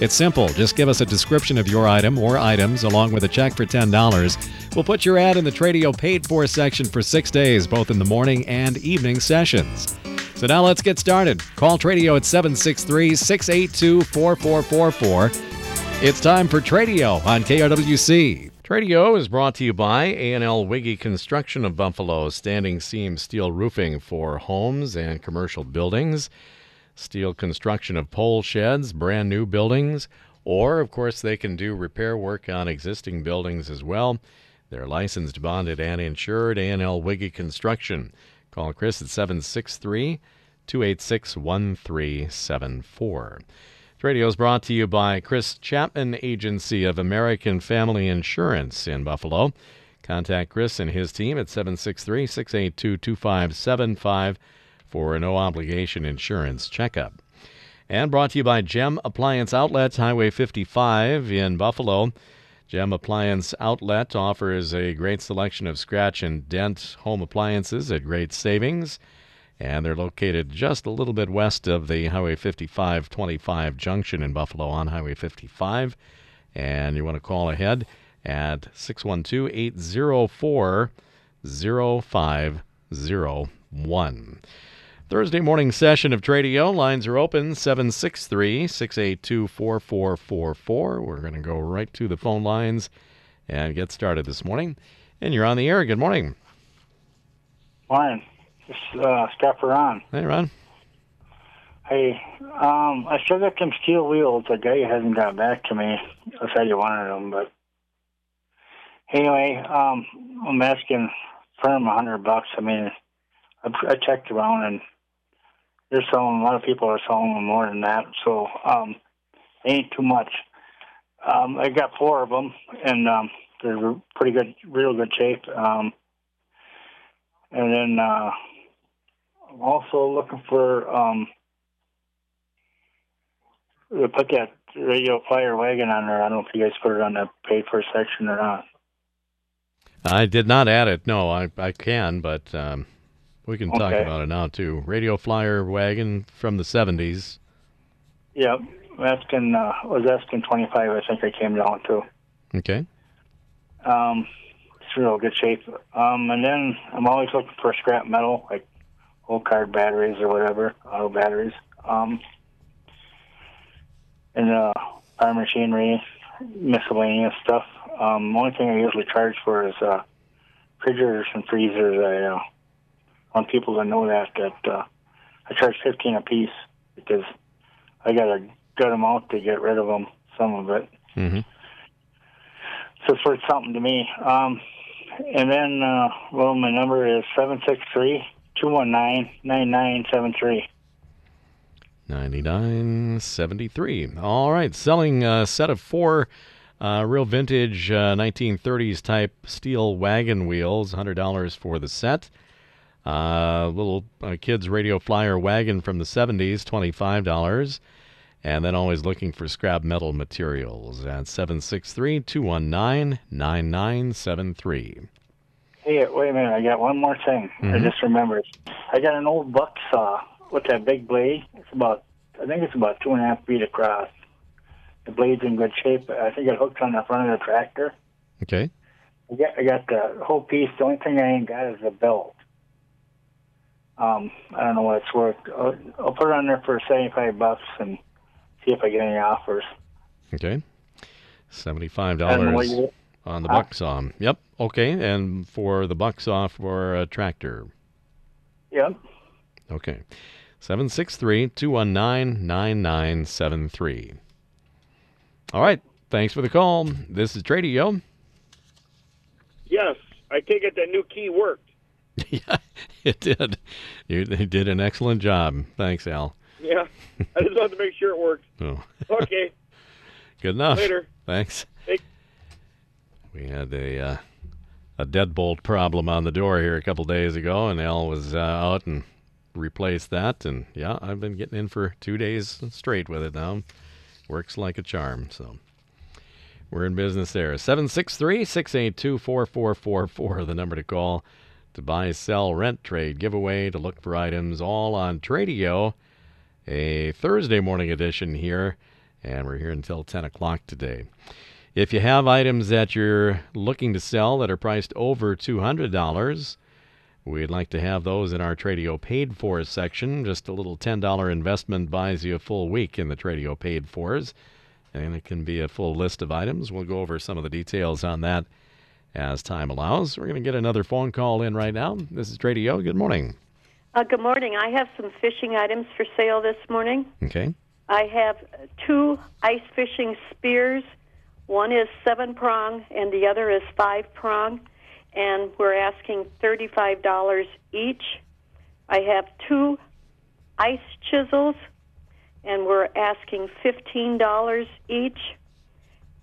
It's simple. Just give us a description of your item or items along with a check for $10. We'll put your ad in the Tradio paid for section for six days, both in the morning and evening sessions. So now let's get started. Call Tradio at 763 682 4444. It's time for Tradio on KRWC. Tradio is brought to you by A&L Wiggy Construction of Buffalo, standing seam steel roofing for homes and commercial buildings steel construction of pole sheds, brand new buildings, or, of course, they can do repair work on existing buildings as well. They're licensed, bonded, and insured. A&L Wiggy Construction. Call Chris at 763 286 1374. Radio is brought to you by Chris Chapman Agency of American Family Insurance in Buffalo. Contact Chris and his team at 763 682 2575 for a no obligation insurance checkup. And brought to you by Gem Appliance Outlets, Highway 55 in Buffalo. Gem Appliance Outlet offers a great selection of scratch and dent home appliances at great savings. And they're located just a little bit west of the Highway 55 25 junction in Buffalo on Highway 55. And you want to call ahead at 612 804 0501. Thursday morning session of Tradio. Lines are open 763 682 4444. We're going to go right to the phone lines and get started this morning. And you're on the air. Good morning. Morning. This is uh, Scott. Hey, Ron. Hey, um, I still got some steel wheels. The guy hasn't got back to me. I said you wanted them, but anyway, um, I'm asking firm a hundred bucks. I mean, I, I checked around and they're selling. A lot of people are selling them more than that, so um, ain't too much. Um, I got four of them, and um, they're pretty good, real good shape. Um, and then uh, I'm also looking for um, put that radio flyer wagon on there. I don't know if you guys put it on the paid for section or not. I did not add it. No, I I can, but um, we can talk Okay. about it now too. Radio flyer wagon from the 70s. Yep, asking uh, was asking twenty five. I think I came down to. Okay. Um, it's real good shape. Um, and then I'm always looking for scrap metal, like old card batteries or whatever, auto batteries. Um, and uh, power machinery, miscellaneous stuff. Um, the only thing I usually charge for is uh, refrigerators and freezers. I uh, want people to know that that uh, I charge fifteen a piece because I got a good amount to get rid of them. Some of it Mm-hmm. so it's worth something to me. Um, and then, uh, well, my number is seven six three two one nine nine nine seven three. 9973. All right, selling a set of four uh, real vintage uh, 1930s type steel wagon wheels, $100 for the set. Uh, little uh, kids radio flyer wagon from the 70s, $25. And then always looking for scrap metal materials at 763 219 9973. Hey, wait a minute! I got one more thing. I Mhm. just remembered. I got an old buck saw with that big blade. It's about, I think it's about two and a half feet across. The blade's in good shape. I think it hooked on the front of the tractor. Okay. I got, I got the whole piece. The only thing I ain't got is the belt. Um, I don't know what it's worth. I'll, I'll put it on there for seventy-five bucks and see if I get any offers. Okay. $75 I don't know what you. on the Huh? buck saw. Yep. Okay. And for the buck saw for a tractor. Yep. Okay. 763 219 9973. All right. Thanks for the call. This is Tradio. Yes, I take it that new key worked. yeah, it did. You they did an excellent job. Thanks, Al. Yeah, I just wanted to make sure it worked. Oh, Okay, good enough. later. Thanks. Hey. We had a uh, a deadbolt problem on the door here a couple days ago, and Al was uh, out and replaced that. And yeah, I've been getting in for two days straight with it now. Works like a charm. So we're in business there. 763 682 4444, the number to call to buy, sell, rent, trade, giveaway, to look for items all on Tradio. A Thursday morning edition here, and we're here until 10 o'clock today. If you have items that you're looking to sell that are priced over $200, we'd like to have those in our Tradio Paid For section. Just a little $10 investment buys you a full week in the Tradio Paid Fors, and it can be a full list of items. We'll go over some of the details on that as time allows. We're going to get another phone call in right now. This is Tradio. Good morning. Uh, good morning. I have some fishing items for sale this morning. Okay. I have two ice fishing spears. One is seven prong and the other is five prong, and we're asking $35 each. I have two ice chisels, and we're asking $15 each.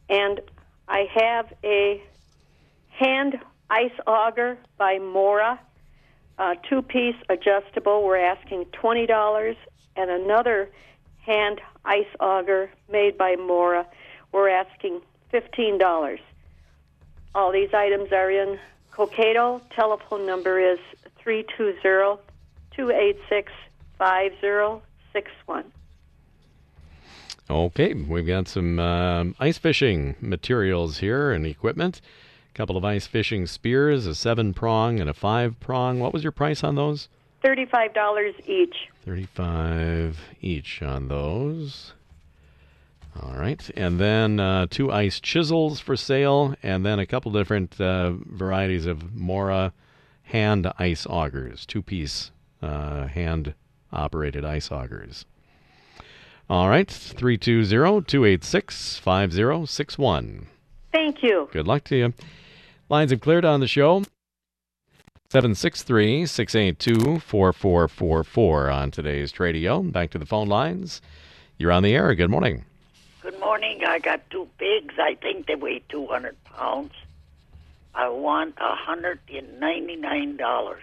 And I have a hand ice auger by Mora uh, two piece adjustable, we're asking $20, and another hand ice auger made by Mora, we're asking $15. All these items are in Cokato. Telephone number is 320 286 5061. Okay, we've got some um, ice fishing materials here and equipment couple of ice fishing spears, a seven prong and a five prong. What was your price on those? Thirty-five dollars each. Thirty-five each on those. All right, and then uh, two ice chisels for sale, and then a couple different uh, varieties of Mora hand ice augers, two-piece uh, hand-operated ice augers. All right, 320 286 5061. Thank you. Good luck to you. Lines have cleared on the show. 763 682 4444 on today's Tradio. Back to the phone lines. You're on the air. Good morning. Good morning. I got two pigs. I think they weigh 200 pounds. I want $199.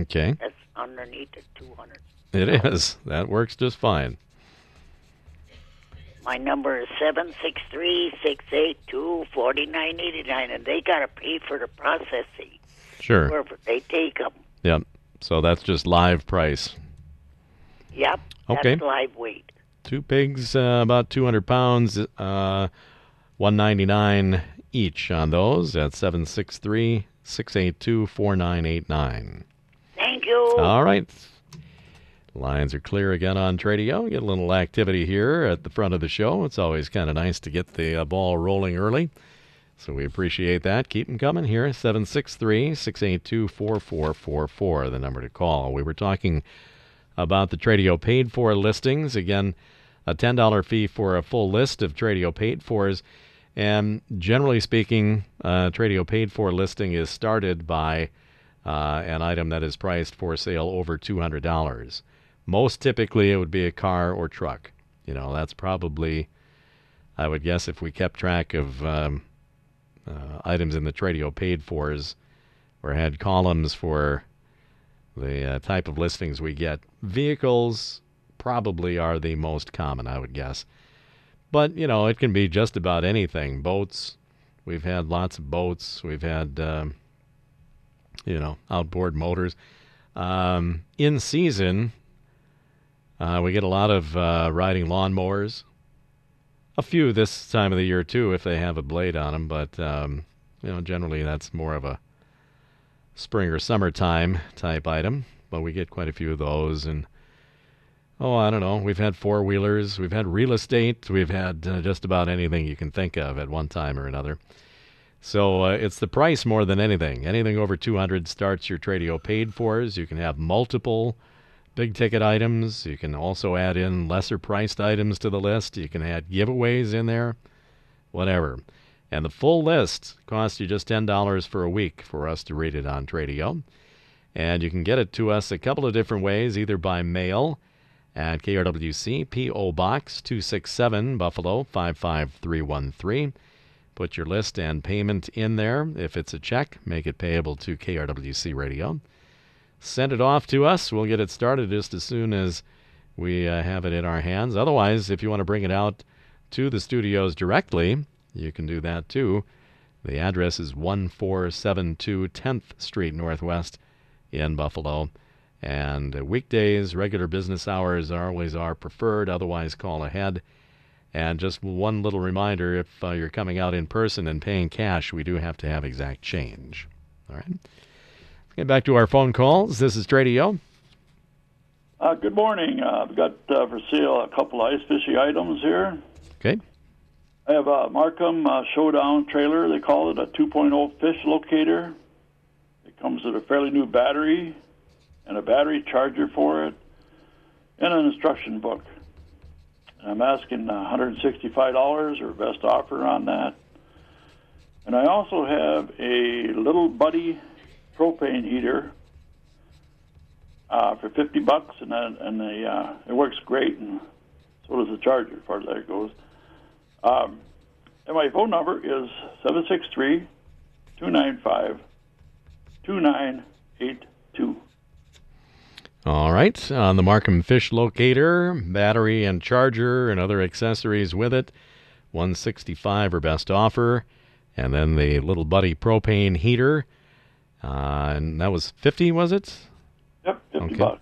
Okay. That's underneath the 200. It is. That works just fine. My number is 763 forty nine eighty nine, and they got to pay for the processing. Sure. Wherever they take them. Yep. So that's just live price. Yep. Okay. That's live weight. Two pigs, uh, about 200 pounds, uh, 199 each on those at 763 682 4989. Thank you. All right. Lines are clear again on Tradio. Get a little activity here at the front of the show. It's always kind of nice to get the uh, ball rolling early. So we appreciate that. Keep them coming here. 763 682 4444, the number to call. We were talking about the Tradio paid for listings. Again, a $10 fee for a full list of Tradio paid fors. And generally speaking, uh, Tradio paid for listing is started by uh, an item that is priced for sale over $200. Most typically, it would be a car or truck. You know, that's probably, I would guess, if we kept track of um, uh, items in the Tradio paid for is or had columns for the uh, type of listings we get, vehicles probably are the most common, I would guess. But, you know, it can be just about anything. Boats, we've had lots of boats. We've had, um, you know, outboard motors. Um, in season, uh, we get a lot of uh, riding lawnmowers. A few this time of the year too, if they have a blade on them. But um, you know, generally that's more of a spring or summertime type item. But we get quite a few of those, and oh, I don't know. We've had four wheelers, we've had real estate, we've had uh, just about anything you can think of at one time or another. So uh, it's the price more than anything. Anything over 200 starts your Tradio paid fors. You can have multiple big ticket items. You can also add in lesser priced items to the list. You can add giveaways in there, whatever. And the full list costs you just $10 for a week for us to read it on Tradio. And you can get it to us a couple of different ways, either by mail at KRWC, P.O. Box 267, Buffalo 55313, Put your list and payment in there. If it's a check, make it payable to KRWC Radio. Send it off to us. We'll get it started just as soon as we uh, have it in our hands. Otherwise, if you want to bring it out to the studios directly, you can do that too. The address is 1472 10th Street Northwest in Buffalo. And weekdays, regular business hours are always are preferred. Otherwise, call ahead. And just one little reminder if uh, you're coming out in person and paying cash, we do have to have exact change. All right. Get back to our phone calls. This is Tradio. Uh, good morning. Uh, I've got uh, for sale a couple of ice fishing items here. Okay. I have a Marcum uh, Showdown Troller. They call it a 2.0 fish locator. It comes with a fairly new battery and a battery charger for it and an instruction book. I'm asking $165 or best offer on that. And I also have a little buddy propane heater uh, for 50 bucks, and and the, uh, it works great, and so does the charger, as far as that goes. Um, and my phone number is 763 295 2982. All right. On the Marcum Fish Locator, battery and charger and other accessories with it, 165 or best offer. And then the little buddy propane heater. Uh, and that was 50, was it? Yep, 50 Okay. bucks.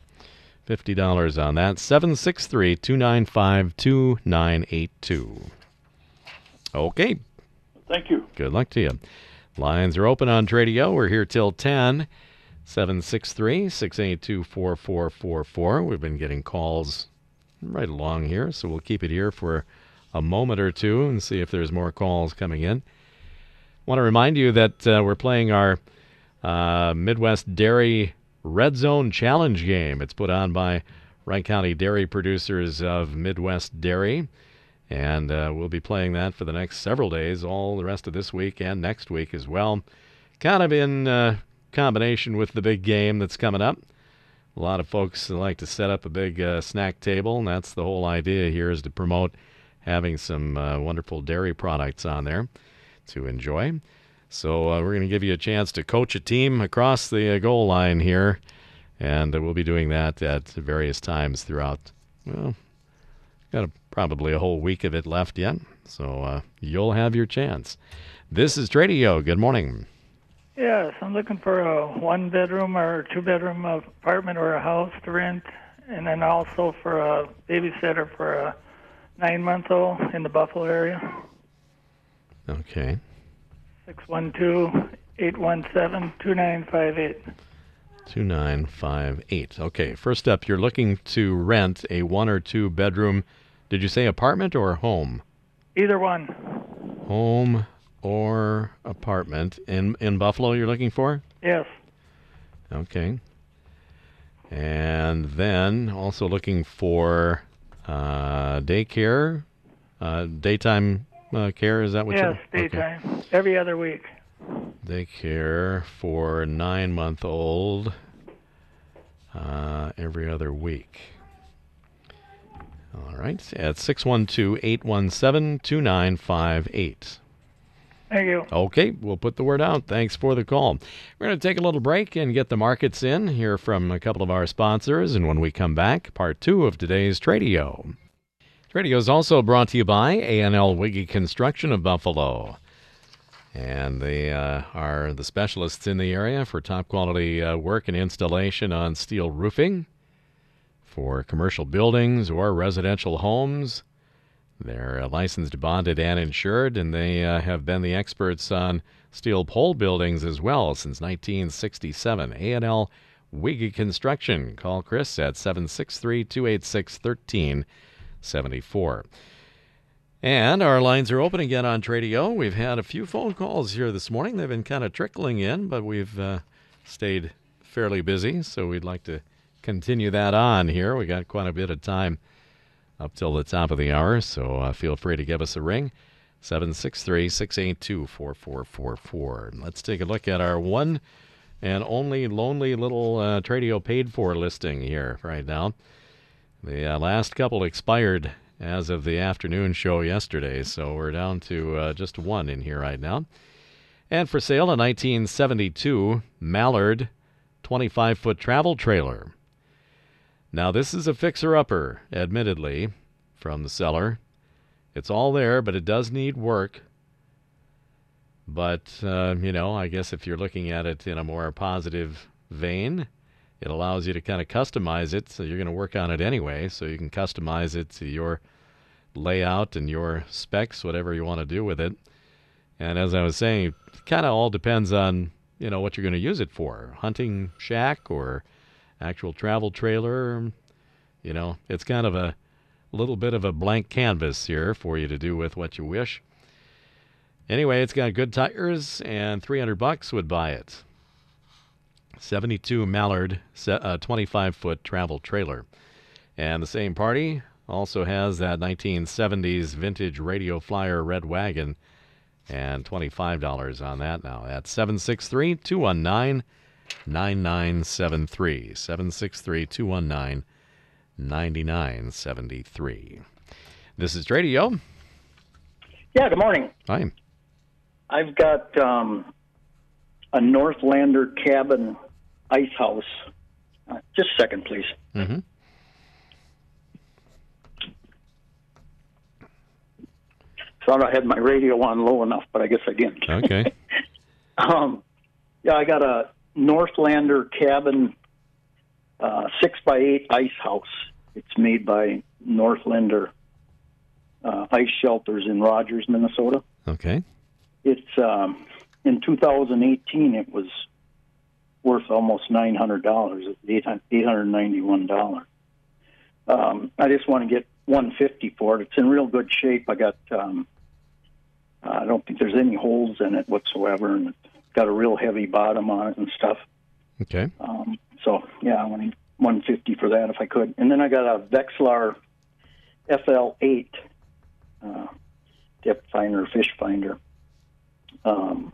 $50 on that. 763 295 2982. Okay. Thank you. Good luck to you. Lines are open on Tradio. We're here till 10. 763 682 4444. We've been getting calls right along here, so we'll keep it here for a moment or two and see if there's more calls coming in. want to remind you that uh, we're playing our uh, Midwest Dairy Red Zone Challenge game. It's put on by Wright County Dairy Producers of Midwest Dairy. And uh, we'll be playing that for the next several days, all the rest of this week and next week as well. Kind of in uh, combination with the big game that's coming up. A lot of folks like to set up a big uh, snack table, and that's the whole idea here is to promote having some uh, wonderful dairy products on there to enjoy. So uh, we're going to give you a chance to coach a team across the uh, goal line here, and uh, we'll be doing that at various times throughout. Well, got a, probably a whole week of it left yet, so uh, you'll have your chance. This is Tradio. Good morning. Yes, I'm looking for a one bedroom or two bedroom apartment or a house to rent, and then also for a babysitter for a nine month old in the Buffalo area. Okay. Six one two eight one seven two nine five eight. 2958. Okay, first up, you're looking to rent a one or two bedroom, did you say apartment or home? Either one. Home or apartment in in Buffalo you're looking for? Yes. Okay. And then also looking for uh, daycare, uh, daytime uh, care. Is that what yes, okay. daytime. Every other week. They care for nine month old uh, every other week. All right. At 612 817 2958. Thank you. Okay, we'll put the word out. Thanks for the call. We're going to take a little break and get the markets in, hear from a couple of our sponsors, and when we come back, part two of today's Tradio. Tradio is also brought to you by A&L Wiggy Construction of Buffalo. And they uh, are the specialists in the area for top quality uh, work and installation on steel roofing for commercial buildings or residential homes. They're uh, licensed, bonded, and insured, and they uh, have been the experts on steel pole buildings as well since 1967. A&L Wiggy Construction. Call Chris at 763 286 1374. And our lines are open again on Tradio. We've had a few phone calls here this morning. They've been kind of trickling in, but we've uh, stayed fairly busy, so we'd like to continue that on here. We got quite a bit of time up till the top of the hour, so uh, feel free to give us a ring. 763 682 4444. Let's take a look at our one and only lonely little uh, Tradio paid for listing here right now. The uh, last couple expired as of the afternoon show yesterday, so we're down to uh, just one in here right now. And for sale, a 1972 Mallard 25 foot travel trailer. Now, this is a fixer upper, admittedly, from the seller. It's all there, but it does need work. But, uh, you know, I guess if you're looking at it in a more positive vein, it allows you to kind of customize it. So you're going to work on it anyway, so you can customize it to your layout and your specs, whatever you want to do with it. And as I was saying, it kind of all depends on, you know, what you're going to use it for. Hunting shack or actual travel trailer. You know, it's kind of a little bit of a blank canvas here for you to do with what you wish. Anyway, it's got good tires, and 300 bucks would buy it. 72 Mallard, 25 foot travel trailer. And the same party also has that 1970s vintage Radio Flyer red wagon, and $25 on that now. At 763 219 9973. 763 219 9973. This is Radio. Yeah, good morning. Hi. I've got um, a Northlander cabin ice house. Uh, just a second, please. Mm-hmm. Thought I had my radio on low enough, but I guess I didn't. Okay. um, yeah, I got a Northlander cabin uh, six by eight ice house. It's made by Northlander uh, Ice Shelters in Rogers, Minnesota. Okay. It's um, in 2018. It was worth almost nine hundred dollars. Eight hundred ninety-one dollars. Um, I just want to get one fifty for it. It's in real good shape. I got. Um, I don't think there's any holes in it whatsoever, and it's got a real heavy bottom on it and stuff. Okay. Um, so yeah, I want one fifty for that if I could. And then I got a Vexilar FL8 uh, depth finder, fish finder. Um,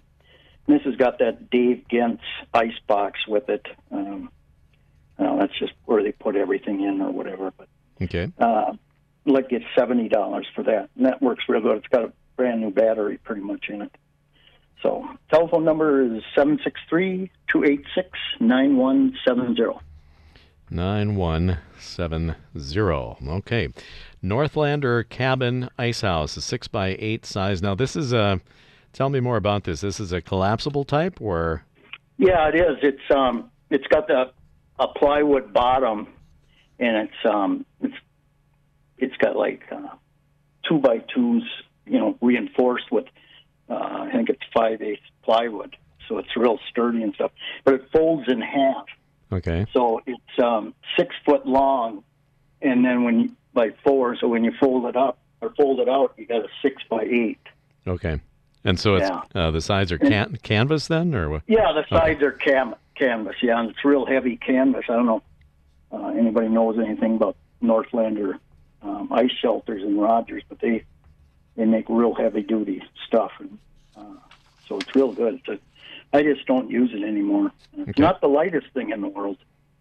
this has got that Dave Genz ice box with it. Um, well, that's just where they put everything in or whatever. But Okay. uh, like get seventy dollars for that, and that works real good. It's got a brand new battery pretty much in it. So telephone number is seven six three two eight six nine one seven zero. 9170. Okay. Northlander Cabin Ice House, a 6 by 8 size. Now, this is a. Tell me more about this. This is a collapsible type or. Yeah, it is. It's um, it's got the a plywood bottom, and it's um, it's it's got like uh, two by twos, you know, reinforced with uh, I think it's five eighths plywood, so it's real sturdy and stuff. But it folds in half, Okay. so it's um, six foot long, and then when you, by four, so when you fold it up or fold it out, you got a six by eight. Okay. And so it's Yeah. uh, the sides are can- canvas then, or what? Yeah, the sides are cam- canvas. Yeah, and it's real heavy canvas. I don't know uh, anybody knows anything about Northlander um, ice shelters in Rogers, but they they make real heavy duty stuff, and uh, so it's real good. It's a, I just don't use it anymore. It's Okay. not the lightest thing in the world,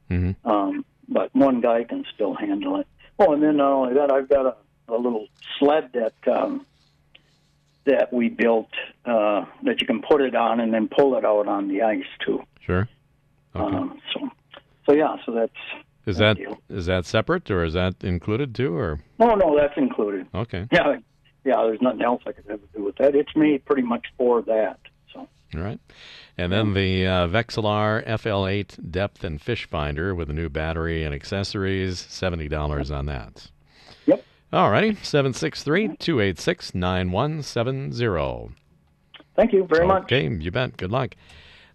hmm um, but one guy can still handle it. Oh, and then not only that, I've got a, a little sled that um, that we built uh, that you can put it on and then pull it out on the ice too. Sure. Okay. Um, so, so yeah, so that's is that that is that separate or is that included too, or no, no, that's included. okay? Yeah, yeah. There's nothing else I could ever do with that. It's made pretty much for that. So, All right. And then the uh, Vexilar FL8 depth and fish finder with a new battery and accessories, seventy dollars on that. Yep. All righty. 763-286-9170. thank you very much. Okay, you bet. Good luck.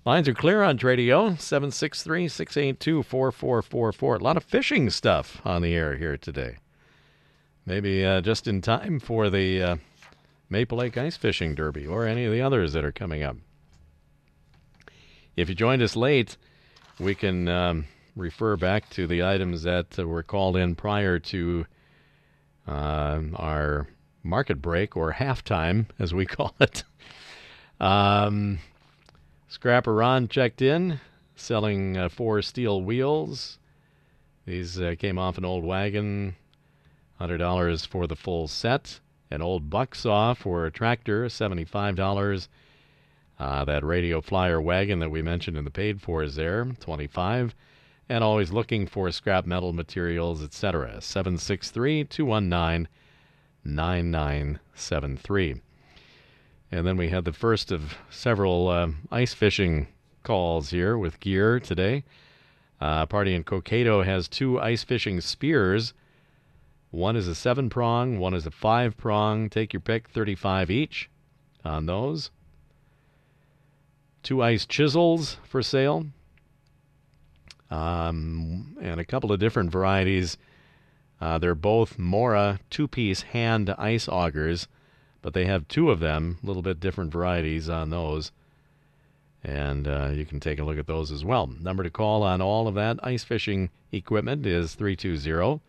Lines are clear on Tradio, 763-682-4444. A lot of fishing stuff on the air here today. Maybe uh, just in time for the uh, Maple Lake Ice Fishing Derby or any of the others that are coming up. If you joined us late, we can um, refer back to the items that uh, were called in prior to uh, our market break or halftime, as we call it. Um, Scrapper Ron checked in, selling uh, four steel wheels. These uh, came off an old wagon $100 for the full set. An old buck saw for a tractor, $75. Uh, that radio flyer wagon that we mentioned in the paid for is there, 25 and always looking for scrap metal materials, etc. 763 219 9973. And then we had the first of several uh, ice fishing calls here with gear today. Uh, party in Cokato has two ice fishing spears. One is a seven prong, one is a five prong. Take your pick, 35 each on those. Two ice chisels for sale, um, and a couple of different varieties. Uh, they're both Mora two piece hand ice augers, but they have two of them, a little bit different varieties on those. And uh, you can take a look at those as well. Number to call on all of that ice fishing equipment is 320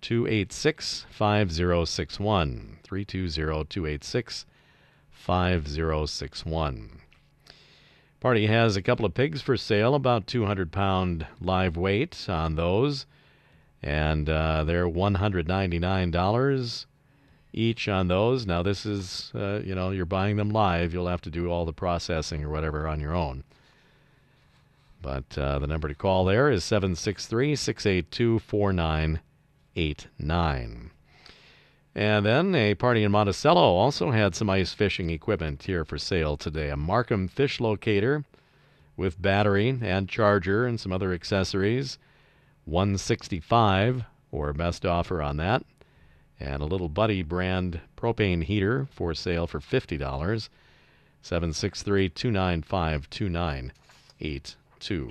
286 5061. 320 286 5061. Party has a couple of pigs for sale, about 200 pound live weight on those, and uh, they're $199 each on those. Now, this is, uh, you know, you're buying them live. You'll have to do all the processing or whatever on your own. But uh, the number to call there is 763 682 4989. And then a party in Monticello also had some ice fishing equipment here for sale today. A Marcum fish locator with battery and charger and some other accessories. 165 or best offer on that. And a little Buddy brand propane heater for sale for $50. 763 295 2982.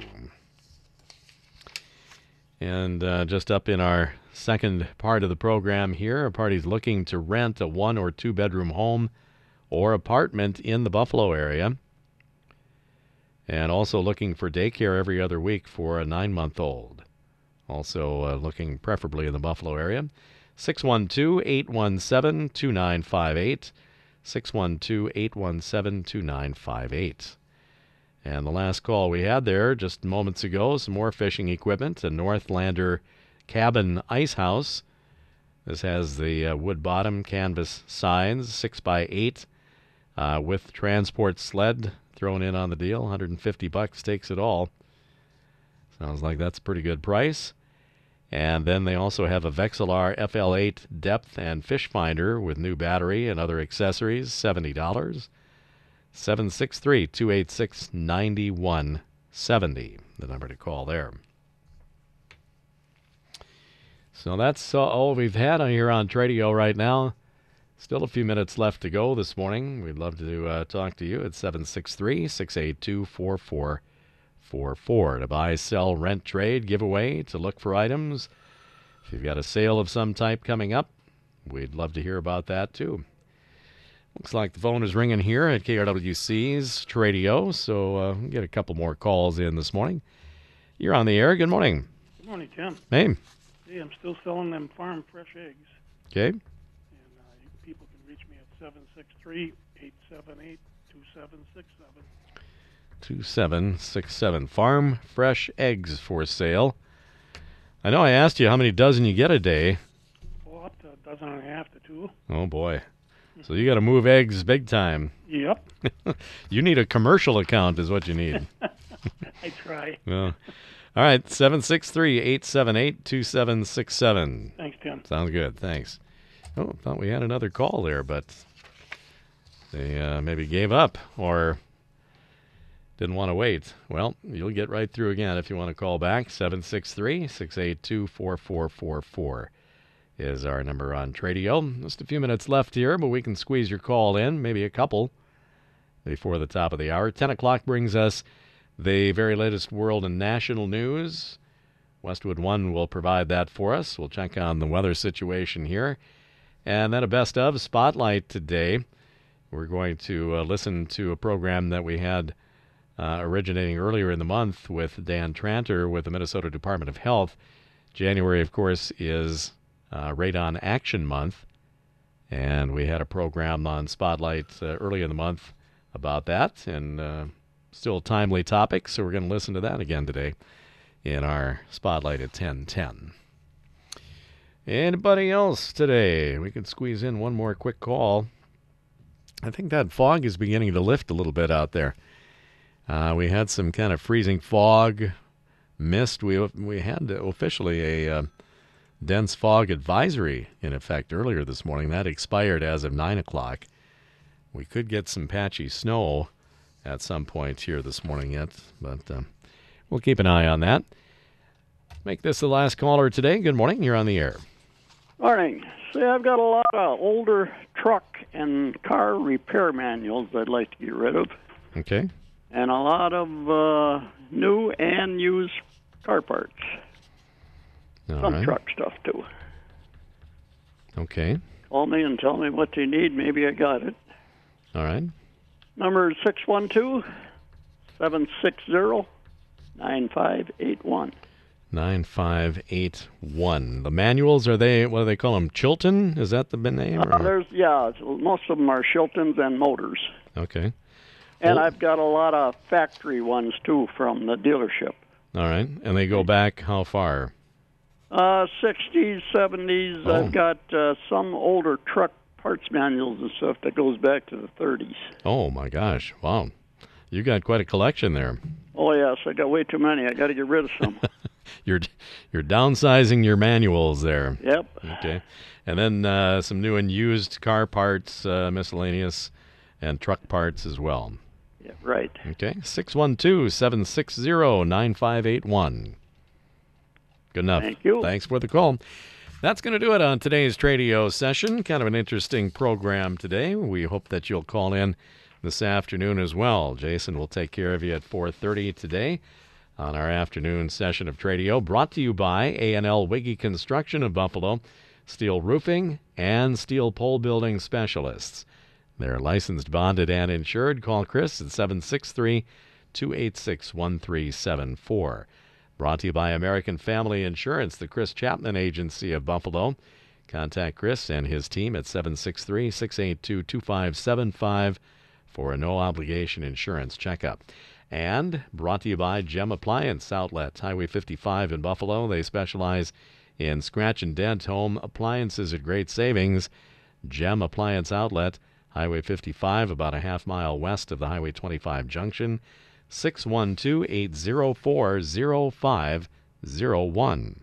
And uh, just up in our second part of the program here, a party's looking to rent a one or two bedroom home or apartment in the Buffalo area. And also looking for daycare every other week for a nine month old. Also uh, looking preferably in the Buffalo area. 612 817 2958. 612 817 2958. And the last call we had there just moments ago, some more fishing equipment, a Northlander cabin ice house. This has the uh, wood bottom, canvas sides, 6 by 8 uh, with transport sled thrown in on the deal. 150 bucks takes it all. Sounds like that's a pretty good price. And then they also have a Vexilar FL8 depth and fish finder with new battery and other accessories, $70. 763 286 9170, the number to call there. So that's uh, all we've had on here on Tradio right now. Still a few minutes left to go this morning. We'd love to uh, talk to you at 763 682 4444 to buy, sell, rent, trade, giveaway, to look for items. If you've got a sale of some type coming up, we'd love to hear about that too. Looks like the phone is ringing here at KRWC's Tradio, so uh, we'll get a couple more calls in this morning. You're on the air. Good morning. Good morning, Tim. Hey. I'm still selling them farm fresh eggs. Okay. And uh, you, people can reach me at 763 878 2767. 2767. Farm fresh eggs for sale. I know I asked you how many dozen you get a day. Well, up to a dozen and a half to two. Oh, boy. So you got to move eggs big time. Yep. you need a commercial account, is what you need. I try. Well, all right, 763 878 2767. Thanks, Tim. Sounds good. Thanks. Oh, thought we had another call there, but they uh, maybe gave up or didn't want to wait. Well, you'll get right through again if you want to call back. 763 682 4444 is our number on Tradio. Just a few minutes left here, but we can squeeze your call in, maybe a couple, before the top of the hour. 10 o'clock brings us the very latest world and national news. Westwood One will provide that for us. We'll check on the weather situation here. And then a best of spotlight today. We're going to uh, listen to a program that we had uh, originating earlier in the month with Dan Tranter with the Minnesota Department of Health. January, of course, is uh, Radon Action Month, and we had a program on Spotlight uh, early in the month about that, and uh, still a timely topic, so we're going to listen to that again today in our Spotlight at 1010. Anybody else today? We can squeeze in one more quick call. I think that fog is beginning to lift a little bit out there. Uh, we had some kind of freezing fog, mist. We we had officially a uh, dense fog advisory in effect earlier this morning. That expired as of nine o'clock. We could get some patchy snow at some point here this morning yet, but uh, we'll keep an eye on that. Make this the last caller today. Good morning. You're on the air. Morning. See, I've got a lot of older truck and car repair manuals I'd like to get rid of, Okay. and a lot of uh, new and used car parts. All Some right. truck stuff too. Okay. Call me and tell me what you need. Maybe I got it. All right. Number is 612 760 9581. 9581. The manuals, are they, what do they call them? Chilton? Is that the name? Uh, there's yeah, most of them are Chiltons and motors, Okay. and Well- I've got a lot of factory ones too from the dealership. All right. And they go back how far? Uh, 60s, 70s. Oh. I've got uh, some older truck parts manuals and stuff that goes back to the 30s. Oh, my gosh. Wow. You got quite a collection there. Oh yes, I got way too many. I got to get rid of some. You're you're downsizing your manuals there. yep. Okay. And then uh, some new and used car parts, uh, miscellaneous, and truck parts as well. Yeah, right. Okay. 612 760 9581. Good enough. Thank you. Thanks for the call. That's going to do it on today's Tradio session. Kind of an interesting program today. We hope that you'll call in this afternoon as well. Jason will take care of you at 4:30 today on our afternoon session of Tradio, brought to you by A&L Wiggy Construction of Buffalo, steel roofing and steel pole building specialists. They're licensed, bonded, and insured. Call Chris at 763 286 1374. Brought to you by American Family Insurance, the Chris Chapman Agency of Buffalo. Contact Chris and his team at 763 682 2575 for a no obligation insurance checkup. And brought to you by Gem Appliance Outlet, Highway 55 in Buffalo. They specialize in scratch and dent home appliances at great savings. Gem Appliance Outlet, Highway 55, about a half mile west of the Highway 25 junction. 612 804 0501.